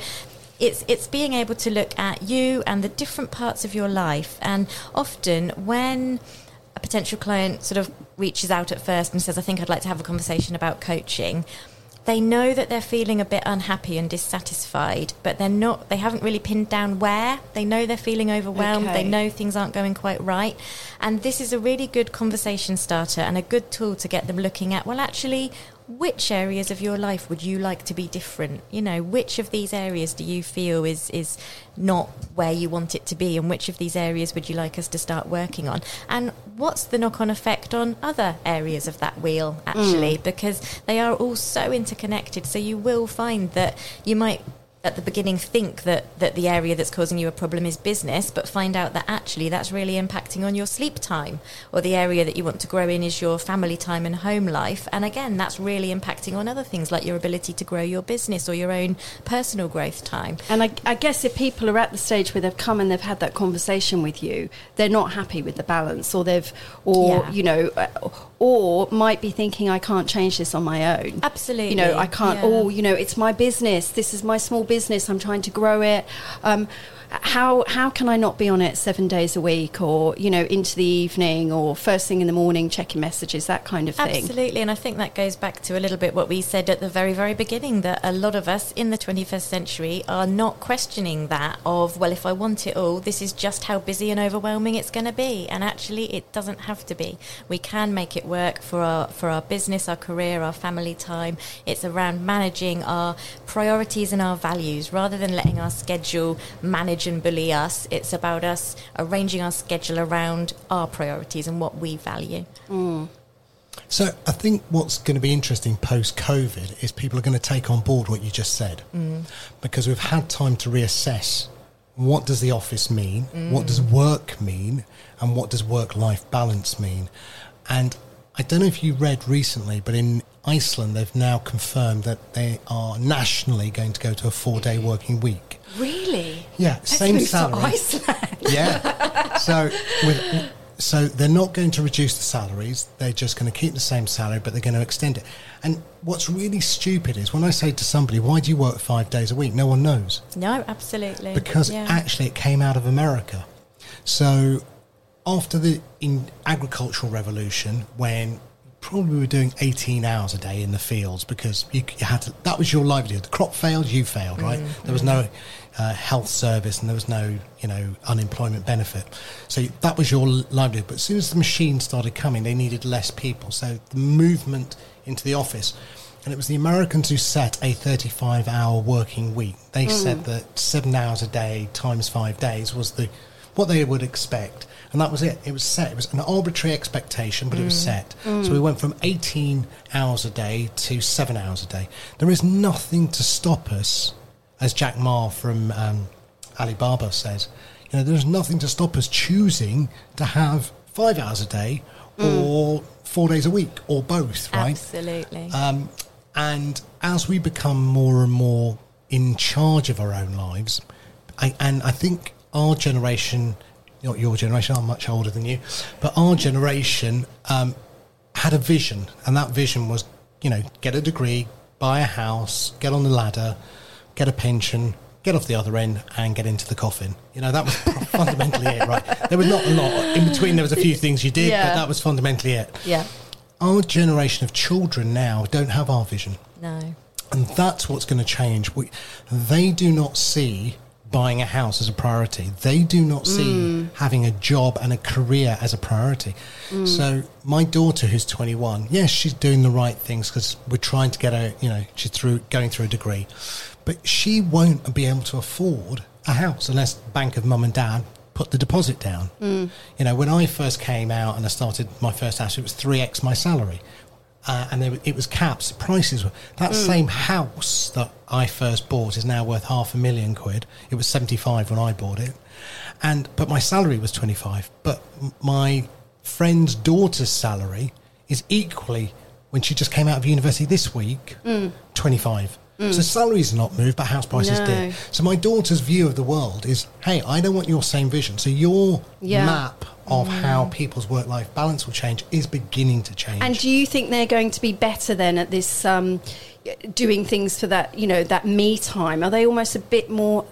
C: it's it's being able to look at you and the different parts of your life and often when a potential client sort of reaches out at first and says I think I'd like to have a conversation about coaching they know that they're feeling a bit unhappy and dissatisfied, but they're not, they haven't really pinned down where. They know they're feeling overwhelmed.
B: Okay.
C: They know things aren't going quite right. And this is a really good conversation starter and a good tool to get them looking at, well, actually, which areas of your life would you like to be different? You know, which of these areas do you feel is is not where you want it to be, and which of these areas would you like us to start working on? And what's the knock-on effect on other areas of that wheel, actually? Mm. Because they are all so interconnected. So you will find that you might at the beginning think that, that the area that's causing you a problem is business, but find out that actually that's really impacting on your sleep time, or the area that you want to grow in is your family time and home life. And again, that's really impacting on other things like your ability to grow your business or your own personal growth time.
B: And I, I guess if people are at the stage where they've come and they've had that conversation with you, they're not happy with the balance, or they've, or
C: Yeah.
B: you know, or might be thinking, I can't change this on my own.
C: Absolutely.
B: You know, I can't.
C: Yeah.
B: Oh, you know, it's my business. This is my small business. I'm trying to grow it. Um, how how can I not be on it seven days a week, or you know, into the evening, or first thing in the morning, checking messages, that kind of thing.
C: Absolutely, and I think that goes back to a little bit what we said at the very, very beginning that a lot of us in the 21st century are not questioning that of, well, if I want it all, this is just how busy and overwhelming it's going to be. And actually, it doesn't have to be. We can make it work for our, for our business, our career, our family time. It's around managing our priorities and our values rather than letting our schedule manage and bully us. It's about us arranging our schedule around our priorities and what we value. Mm.
E: So I think what's going to be interesting post COVID is people are going to take on board what you just said, mm. because we've had time to reassess what does the office mean, what does mm. work mean, and what does work life balance mean. And I don't know if you read recently, but in Iceland they've now confirmed that they are nationally going to go to a four day working week.
C: Really?
E: Yeah, same salary.
C: Iceland.
E: Yeah. so with so they're not going to reduce the salaries. They're just going to keep the same salary, but they're going to extend it. And what's really stupid is when I say to somebody, "Why do you work five days a week?" No one knows
C: No, absolutely.
E: because
C: Yeah.
E: actually it came out of America. So after the in agricultural revolution, when probably we were doing 18 hours a day in the fields because you, you had to, that was your livelihood. The crop failed, you failed, right? There was no uh, health service and there was no, you know, unemployment benefit. So that was your livelihood. But as soon as the machines started coming, they needed less people. So the movement into the office. And it was the Americans who set a 35 hour working week. They said that seven hours a day times five days was the what they would expect. And that was it. It was set. It was an arbitrary expectation, but it was set. So we went from 18 hours a day to seven hours a day. There is nothing to stop us, as Jack Ma from um, Alibaba says, you know, there's nothing to stop us choosing to have five hours a day or four days a week or both, right?
C: Absolutely.
E: Um, and as we become more and more in charge of our own lives, I, and I think our generation, not your generation, I'm much older than you, but our generation um, had a vision, and that vision was, you know, get a degree, buy a house, get on the ladder, get a pension, get off the other end, and get into the coffin. You know, that was fundamentally it, right? There was not a lot in between. There was a few things you did,
B: Yeah.
E: but that was fundamentally it.
C: yeah.
E: Our generation of children now don't have our vision.
C: No.
E: And that's what's going to change. We, they do not see buying a house as a priority. They do not see having a job and a career as a priority. So my daughter, who's 21, yes, she's doing the right things because we're trying to get her, you know, she's through going through a degree, but she won't be able to afford a house unless Bank of Mum and Dad put the deposit down.
B: Mm.
E: You know, when I first came out and I started my first house, it was 3x my salary. Uh, and there, it was caps. Prices were that
B: Mm.
E: same house that I first bought is now worth half a million quid. It was seventy five when I bought it, and but my salary was twenty five. But my friend's daughter's salary is equally when she just came out of university this week, twenty five. So salaries not moved, but house prices
B: Mm. No.
E: did. So my daughter's view of the world is, hey, I don't want your same vision. So your
B: Yeah.
E: map of how people's work life balance will change is beginning to change.
B: And do you think they're going to be better then at this um, doing things for that, you know, that me time? Are they almost a bit more?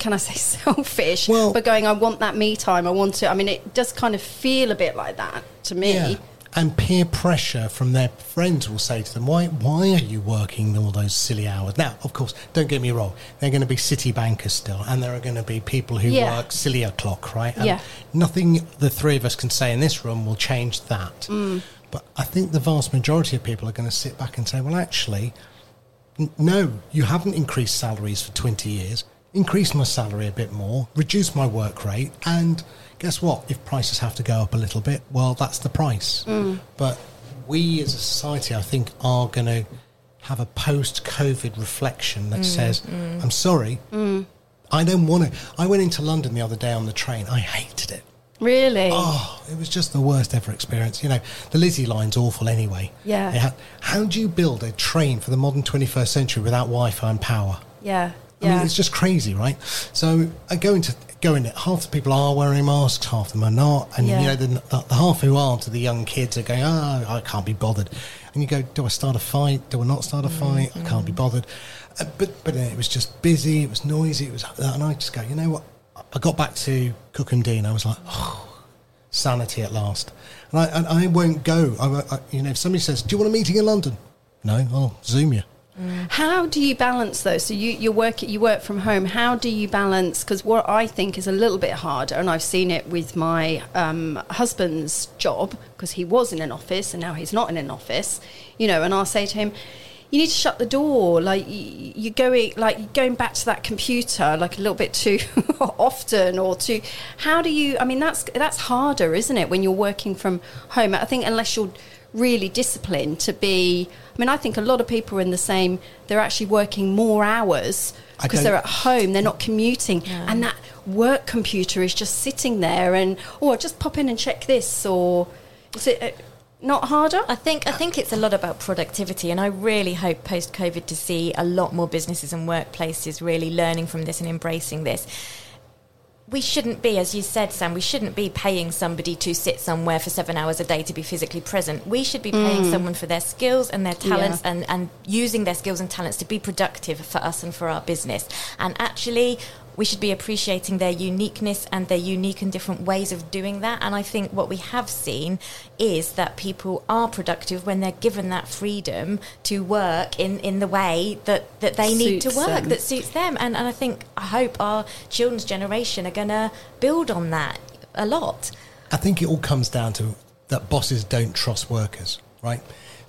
B: Can I say selfish?
E: Well-
B: but going, I want that me time. I want to. I mean, it does kind of feel a bit like that to me.
E: Yeah. And peer pressure from their friends will say to them, "Why? Why are you working all those silly hours?" Now, of course, don't get me wrong. They're going to be city bankers still, and there are going to be people who
B: Yeah.
E: work silly o'clock, right? And
B: Yeah.
E: Nothing the three of us can say in this room will change that.
B: Mm.
E: But I think the vast majority of people are going to sit back and say, "Well, actually, no, you haven't increased salaries for 20 years. Increase my salary a bit more, reduce my work rate, and guess what? If prices have to go up a little bit, well, that's the price. Mm. But we as a society, I think, are going to have a post COVID reflection that mm, says, mm. I'm sorry, I don't want to. I went into London the other day on the train, I hated it.
B: Really?
E: Oh, it was just the worst ever experience. You know, the Lizzie line's awful anyway.
B: Yeah.
E: It ha- How do you build a train for the modern 21st century without Wi-Fi and power?
B: Yeah.
E: I
B: Yeah.
E: mean, it's just crazy, right? So I go into go in it. Half the people are wearing masks, half of them are not, and
B: Yeah.
E: you know the, the, the half who aren't are the young kids are going, "Oh, I can't be bothered." And you go, "Do I start a fight? Do I not start a fight? I can't be bothered." Uh, but but it was just busy. It was noisy. It was, and I just go, you know what? I got back to Cookham Dean. I was like, oh, sanity at last. And I, and I won't go. I, I, you know, if somebody says, "Do you want a meeting in London?" No, I'll Zoom you.
B: How do you balance though? So you you work you work from home. How do you balance? Because what I think is a little bit harder, and I've seen it with my um, husband's job because he was in an office and now he's not in an office. You know, and I'll say to him, "You need to shut the door. Like you're going like going back to that computer like a little bit too often, or too. How do you? I mean, that's that's harder, isn't it, when you're working from home? I think unless you're really disciplined to be I mean I think a lot of people are in the same they're actually working more hours because they're at home they're not commuting. And that work computer is just sitting there and oh I just pop in and check this or is it uh, not harder?
C: I think I think it's a lot about productivity, and I really hope post COVID to see a lot more businesses and workplaces really learning from this and embracing this. We shouldn't be, as you said, Sam. We shouldn't be paying somebody to sit somewhere for seven hours a day to be physically present. We should be paying mm. someone for their skills and their talents
B: Yeah.
C: and, and using their skills and talents to be productive for us and for our business. And actually, we should be appreciating their uniqueness and their unique and different ways of doing that. And I think what we have seen is that people are productive when they're given that freedom to work in, in the way that, that they need to work,
B: them.
C: that suits them. And, and I think, I hope our children's generation are going to build on that a lot.
E: I think it all comes down to that bosses don't trust workers, right?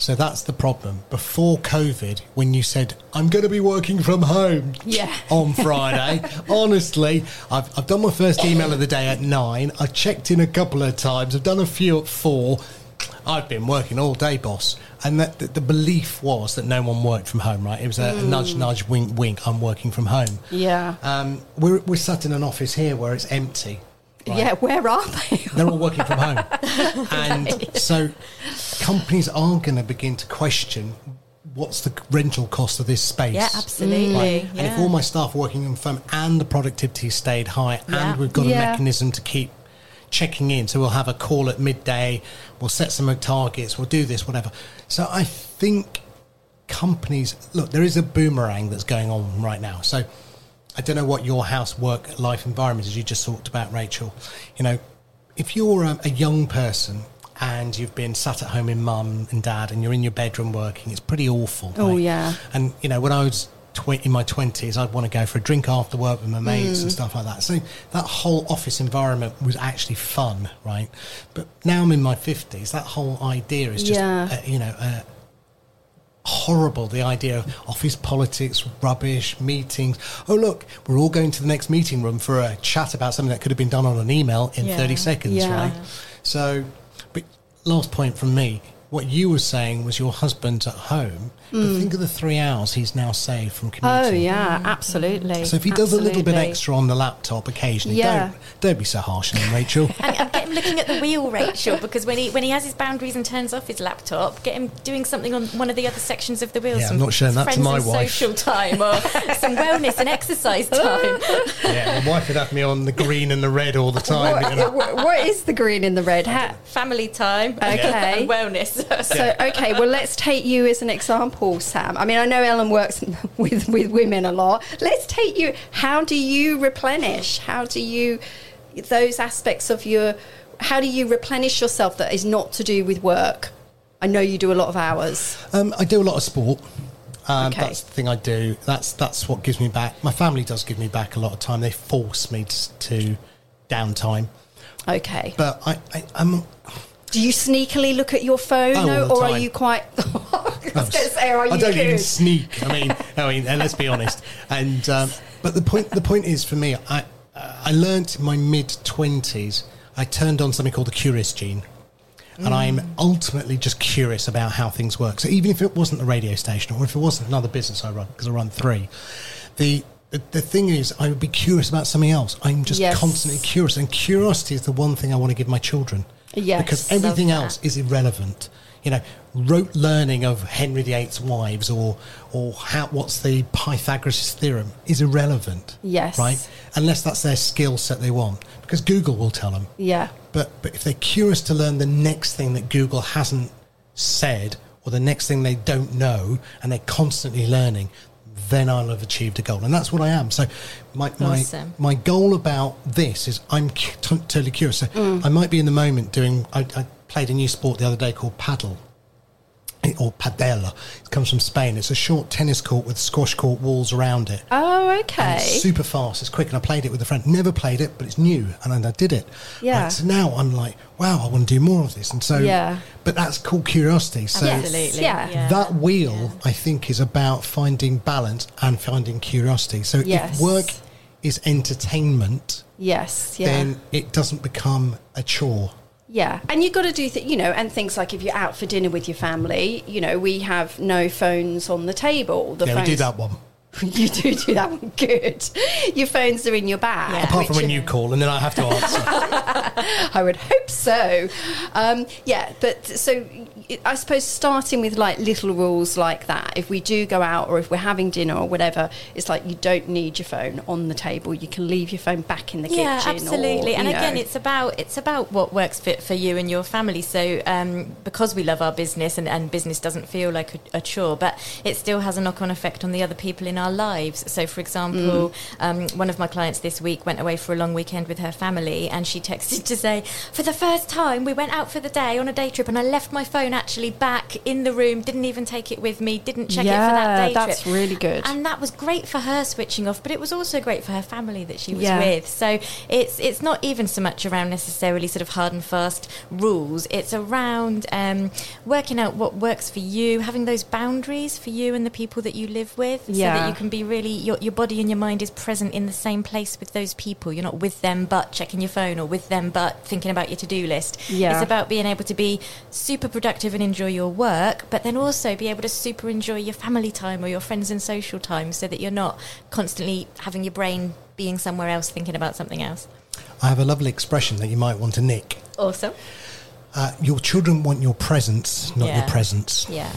E: So that's the problem. Before COVID, when you said, I'm going to be working from home
B: Yeah.
E: on Friday, honestly, I've, I've done my first email of the day at nine. I checked in a couple of times. I've done a few at four. I've been working all day, boss. And that, the, the belief was that no one worked from home, right? It was a, a nudge, nudge, wink, wink. I'm working from home.
B: yeah
E: Um, we're, we're sat in an office here where it's empty. Right?
B: yeah where are they
E: They're all working from home. and so companies are going to begin to question what's the rental cost of this space.
C: Yeah, absolutely.
E: Right? And if all my staff are working from home and the productivity stayed high
C: Yeah.
E: and we've got
B: Yeah.
E: a mechanism to keep checking in, so we'll have a call at midday, we'll set some targets, we'll do this, whatever. So I think companies look, there is a boomerang that's going on right now. So I don't know what your house work life environment is. You just talked about Rachel. You know, if you're a, a young person and you've been sat at home in mum and dad and you're in your bedroom working, it's pretty awful.
B: Oh, yeah.
E: And you know, when I was tw- in my twenties, I'd want to go for a drink after work with my mates
B: Mm.
E: and stuff like that. So that whole office environment was actually fun, right? But now I'm in my fifties. That whole idea is just,
B: Yeah.
E: uh, you know. Uh, horrible. The idea of office politics, rubbish, meetings. Oh, look, we're all going to the next meeting room for a chat about something that could have been done on an email in
C: Yeah.
E: 30 seconds,
B: Yeah.
E: right? So, but last point from me. What you were saying was your husband's at home, but mm. think of the three hours he's now saved from oh, commuting.
B: Oh yeah, absolutely.
E: So if he does a little bit extra on the laptop occasionally,
B: Yeah.
E: don't don't be so harsh on him, Rachel.
C: And, and get him looking at the wheel, Rachel, because when he when he has his boundaries and turns off his laptop, get him doing something on one of the other sections of the wheel.
E: Yeah, I'm not showing that to my
C: and
E: wife.
C: social time or some wellness and exercise time.
E: yeah, my wife would have me on the green and the red all the time. you know.
B: What, what is the green and the red hat?
C: Family time
B: Okay.
C: and wellness.
B: So okay, well let's take you as an example, Sam. I mean, I know Ellen works with with women a lot. Let's take you. How do you replenish? How do you those aspects of your? How do you replenish yourself that is not to do with work? I know you do a lot of hours.
E: Um, I do a lot of sport. Um,
B: Okay.
E: That's the thing I do. That's that's what gives me back. My family does give me back a lot of time. They force me to, to downtime,
B: Okay.
E: but I, I I'm
B: Do you sneakily look at your phone,
E: Oh,
B: no,
E: all the
B: or are you quite? I say, are you
E: I don't even sneak. I mean, I mean, and let's be honest. And um, but the point, the point is for me, I uh, I learned in my mid twenties. I turned on something called the curious gene, and I'm ultimately just curious about how things work. So even if it wasn't the radio station, or if it wasn't another business I run, because I run three, the the, the thing is, I would be curious about something else. I'm just
B: Yes.
E: constantly curious, and curiosity is the one thing I want to give my children.
B: Yes,
E: because everything else is irrelevant. You know, rote learning of Henry VIII's wives or or how what's the Pythagoras theorem is irrelevant.
B: Yes.
E: Right? Unless that's their skill set they want. Because Google will tell them.
B: Yeah.
E: But but if they're curious to learn the next thing that Google hasn't said or the next thing they don't know and they're constantly learning, then I'll have achieved a goal. And that's what I am. So my my,
C: Awesome.
E: my goal about this is I'm t- totally curious. So mm. I might be in the moment doing I, I played a new sport the other day called padel or padella. It comes from Spain. It's a short tennis court with squash court walls around it.
B: Oh,
E: And
B: okay.
E: it's super fast. It's quick, and I played it with a friend. Never played it, but it's new, and then I did it.
B: Yeah.
E: Right, so now I'm like, wow, I want to do more of this, and so
B: Yeah.
E: But that's called curiosity. So
C: Absolutely.
B: Yeah.
E: that wheel, I think, is about finding balance and finding curiosity. So
B: Yes.
E: if work is entertainment,
B: Yes. Yeah.
E: then it doesn't become a chore.
B: Yeah, and you've got to do, th- you know, and things like if you're out for dinner with your family, you know, we have no phones on the table. The
E: yeah, we do that one.
B: you do do that one. Good. Your phones are in your bag.
C: Yeah.
E: Apart from when you call, and then I have to answer.
B: I would hope so. Um, yeah, but so it- I suppose starting with like little rules like that. If we do go out or if we're having dinner or whatever, it's like you don't need your phone on the table. You can leave your phone back in the
C: yeah,
B: kitchen.
C: absolutely.
B: Or,
C: and
B: you
C: again, it's about it's about what works fit for you and your family. So um, because we love our business and, and business doesn't feel like a, a chore, but it still has a knock-on effect on the other people in our lives. So, for example,
B: Mm.
C: um, one of my clients this week went away for a long weekend with her family, and she texted to say, "For the first time, we went out for the day on a day trip, and I left my phone actually back in the room. Didn't even take it with me. Didn't check it for that
B: Yeah,
C: day
B: that's
C: trip.
B: really good.
C: And that was great for her switching off, but it was also great for her family that she was
B: Yeah.
C: with. So it's it's not even so much around necessarily sort of hard and fast rules. It's around um, working out what works for you, having those boundaries for you and the people that you live with, so that you can be really your your body and your mind is present in the same place with those people. You're not with them but checking your phone or with them but thinking about your to do list.
B: Yeah.
C: It's about being able to be super productive and enjoy your work, but then also be able to super enjoy your family time or your friends and social time, so that you're not constantly having your brain being somewhere else thinking about something else.
E: I have a lovely expression that you might want to nick.
C: Awesome.
E: Uh, your children want your presence, not your
C: Yeah.
E: presence.
C: Yeah.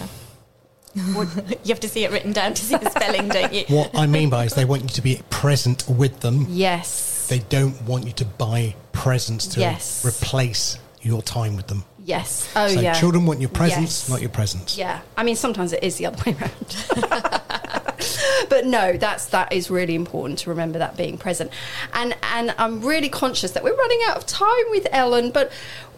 C: you have to see it written down to see the spelling, don't you?
E: What I mean by is they want you to be present with them.
B: yes.
E: They don't want you to buy presents to
B: Yes.
E: replace your time with them.
B: Yes. Oh,
E: so
B: yeah.
E: children want your presence,
B: Yes.
E: not your presents.
B: Yeah, I mean sometimes it is the other way around. but no, that's that is really important to remember that being present. And and I'm really conscious that we're running out of time with Ellen, but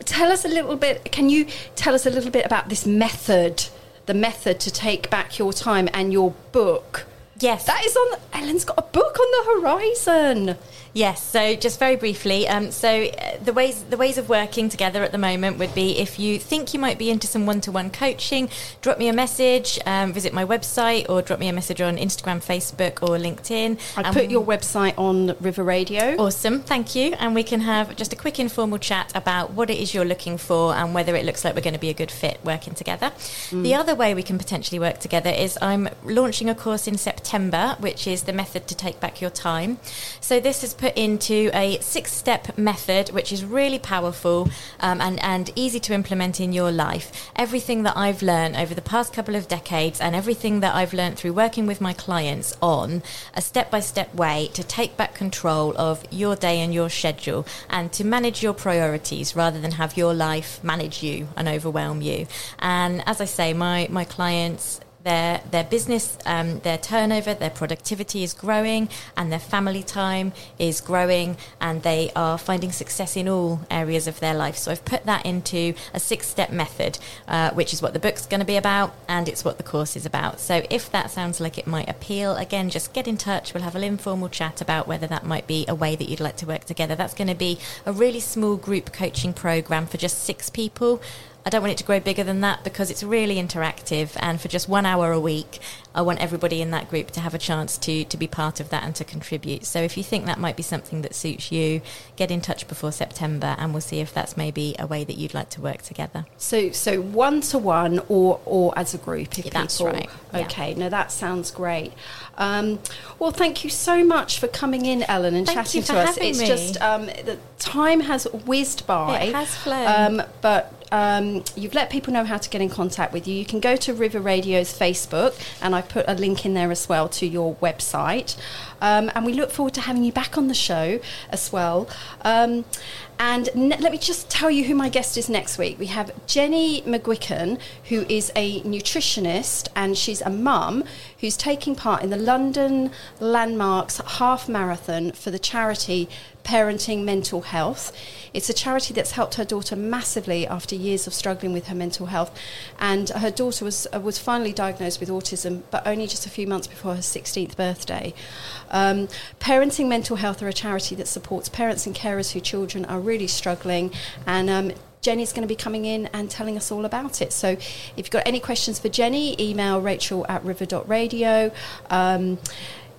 B: tell us a little bit can you tell us a little bit about this method, the method to take back your time and your book
C: Yes.
B: That is on. Ellen's got a book on the horizon.
C: Yes. So just very briefly, um, so uh, the ways the ways of working together at the moment would be if you think you might be into some one to one coaching, drop me a message, um, visit my website, or drop me a message on Instagram, Facebook, or LinkedIn.
B: I
C: And
B: put your website on River Radio.
C: Awesome, thank you. And we can have just a quick informal chat about what it is you're looking for and whether it looks like we're going to be a good fit working together. The other way we can potentially work together is I'm launching a course in September, which is the method to take back your time. So this is put into a six step method, which is really powerful um, and, and easy to implement in your life. Everything that I've learned over the past couple of decades and everything that I've learned through working with my clients on a step by step way to take back control of your day and your schedule and to manage your priorities rather than have your life manage you and overwhelm you. And as I say, my, my clients their their business, um, their turnover, their productivity is growing, and their family time is growing, and they are finding success in all areas of their life. So I've put that into a six step method, uh, which is what the book's going to be about, and it's what the course is about. So if that sounds like it might appeal, again, just get in touch. We'll have an informal chat about whether that might be a way that you'd like to work together. That's going to be a really small group coaching program for just six people. I don't want it to grow bigger than that because it's really interactive. And for just one hour a week, I want everybody in that group to have a chance to to be part of that and to contribute. So if you think that might be something that suits you, get in touch before September, and we'll see if that's maybe a way that you'd like to work together.
B: So, so one to one or or as a group. If
C: Yeah, that's
B: people,
C: right. Yeah.
B: Okay, no, that sounds great. Um, well, thank you so much for coming in, Ellen, and
C: Thank
B: chatting to us. it's
C: me.
B: just um, the time has whizzed by.
C: It has flown.
B: Um, but um, you've let people know how to get in contact with you. You can go to River Radio's Facebook, and I've put a link in there as well to your website. Um, and we look forward to having you back on the show as well. Um, and ne- let me just tell you who my guest is next week. We have Jenny McGuicken, who is a nutritionist and she's a mum who's taking part in the London Landmarks Half Marathon for the charity Parenting Mental Health. It's a charity that's helped her daughter massively after years of struggling with her mental health. And her daughter was, uh, was finally diagnosed with autism, but only just a few months before her 16th birthday. Um, Parenting Mental Health are a charity that supports parents and carers whose children are really struggling. And um, Jenny's going to be coming in and telling us all about it. So if you've got any questions for Jenny, email rachel at river.radio. Um,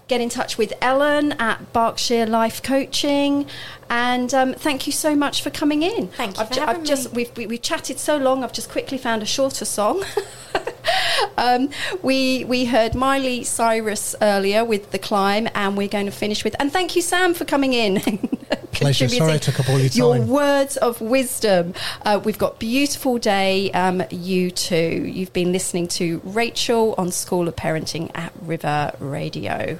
B: get in touch with Ellen at Berkshire Life Coaching. And um, thank you so much for coming in.
C: Thank you
B: I've,
C: for
B: ju- I've just we've we, we've chatted so long. I've just quickly found a shorter song. um, we we heard Miley Cyrus earlier with the climb, and we're going to finish with. And thank you, Sam, for coming in.
E: Pleasure. Sorry I took up all your time.
B: Your words of wisdom. Uh, we've got beautiful day. Um, you too. You've been listening to Rachel on School of Parenting at River Radio.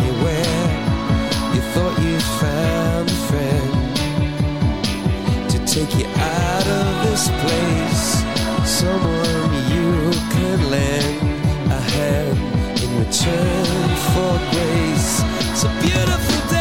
H: take you out of this place. Someone you could lend a hand in return for grace. It's a beautiful day.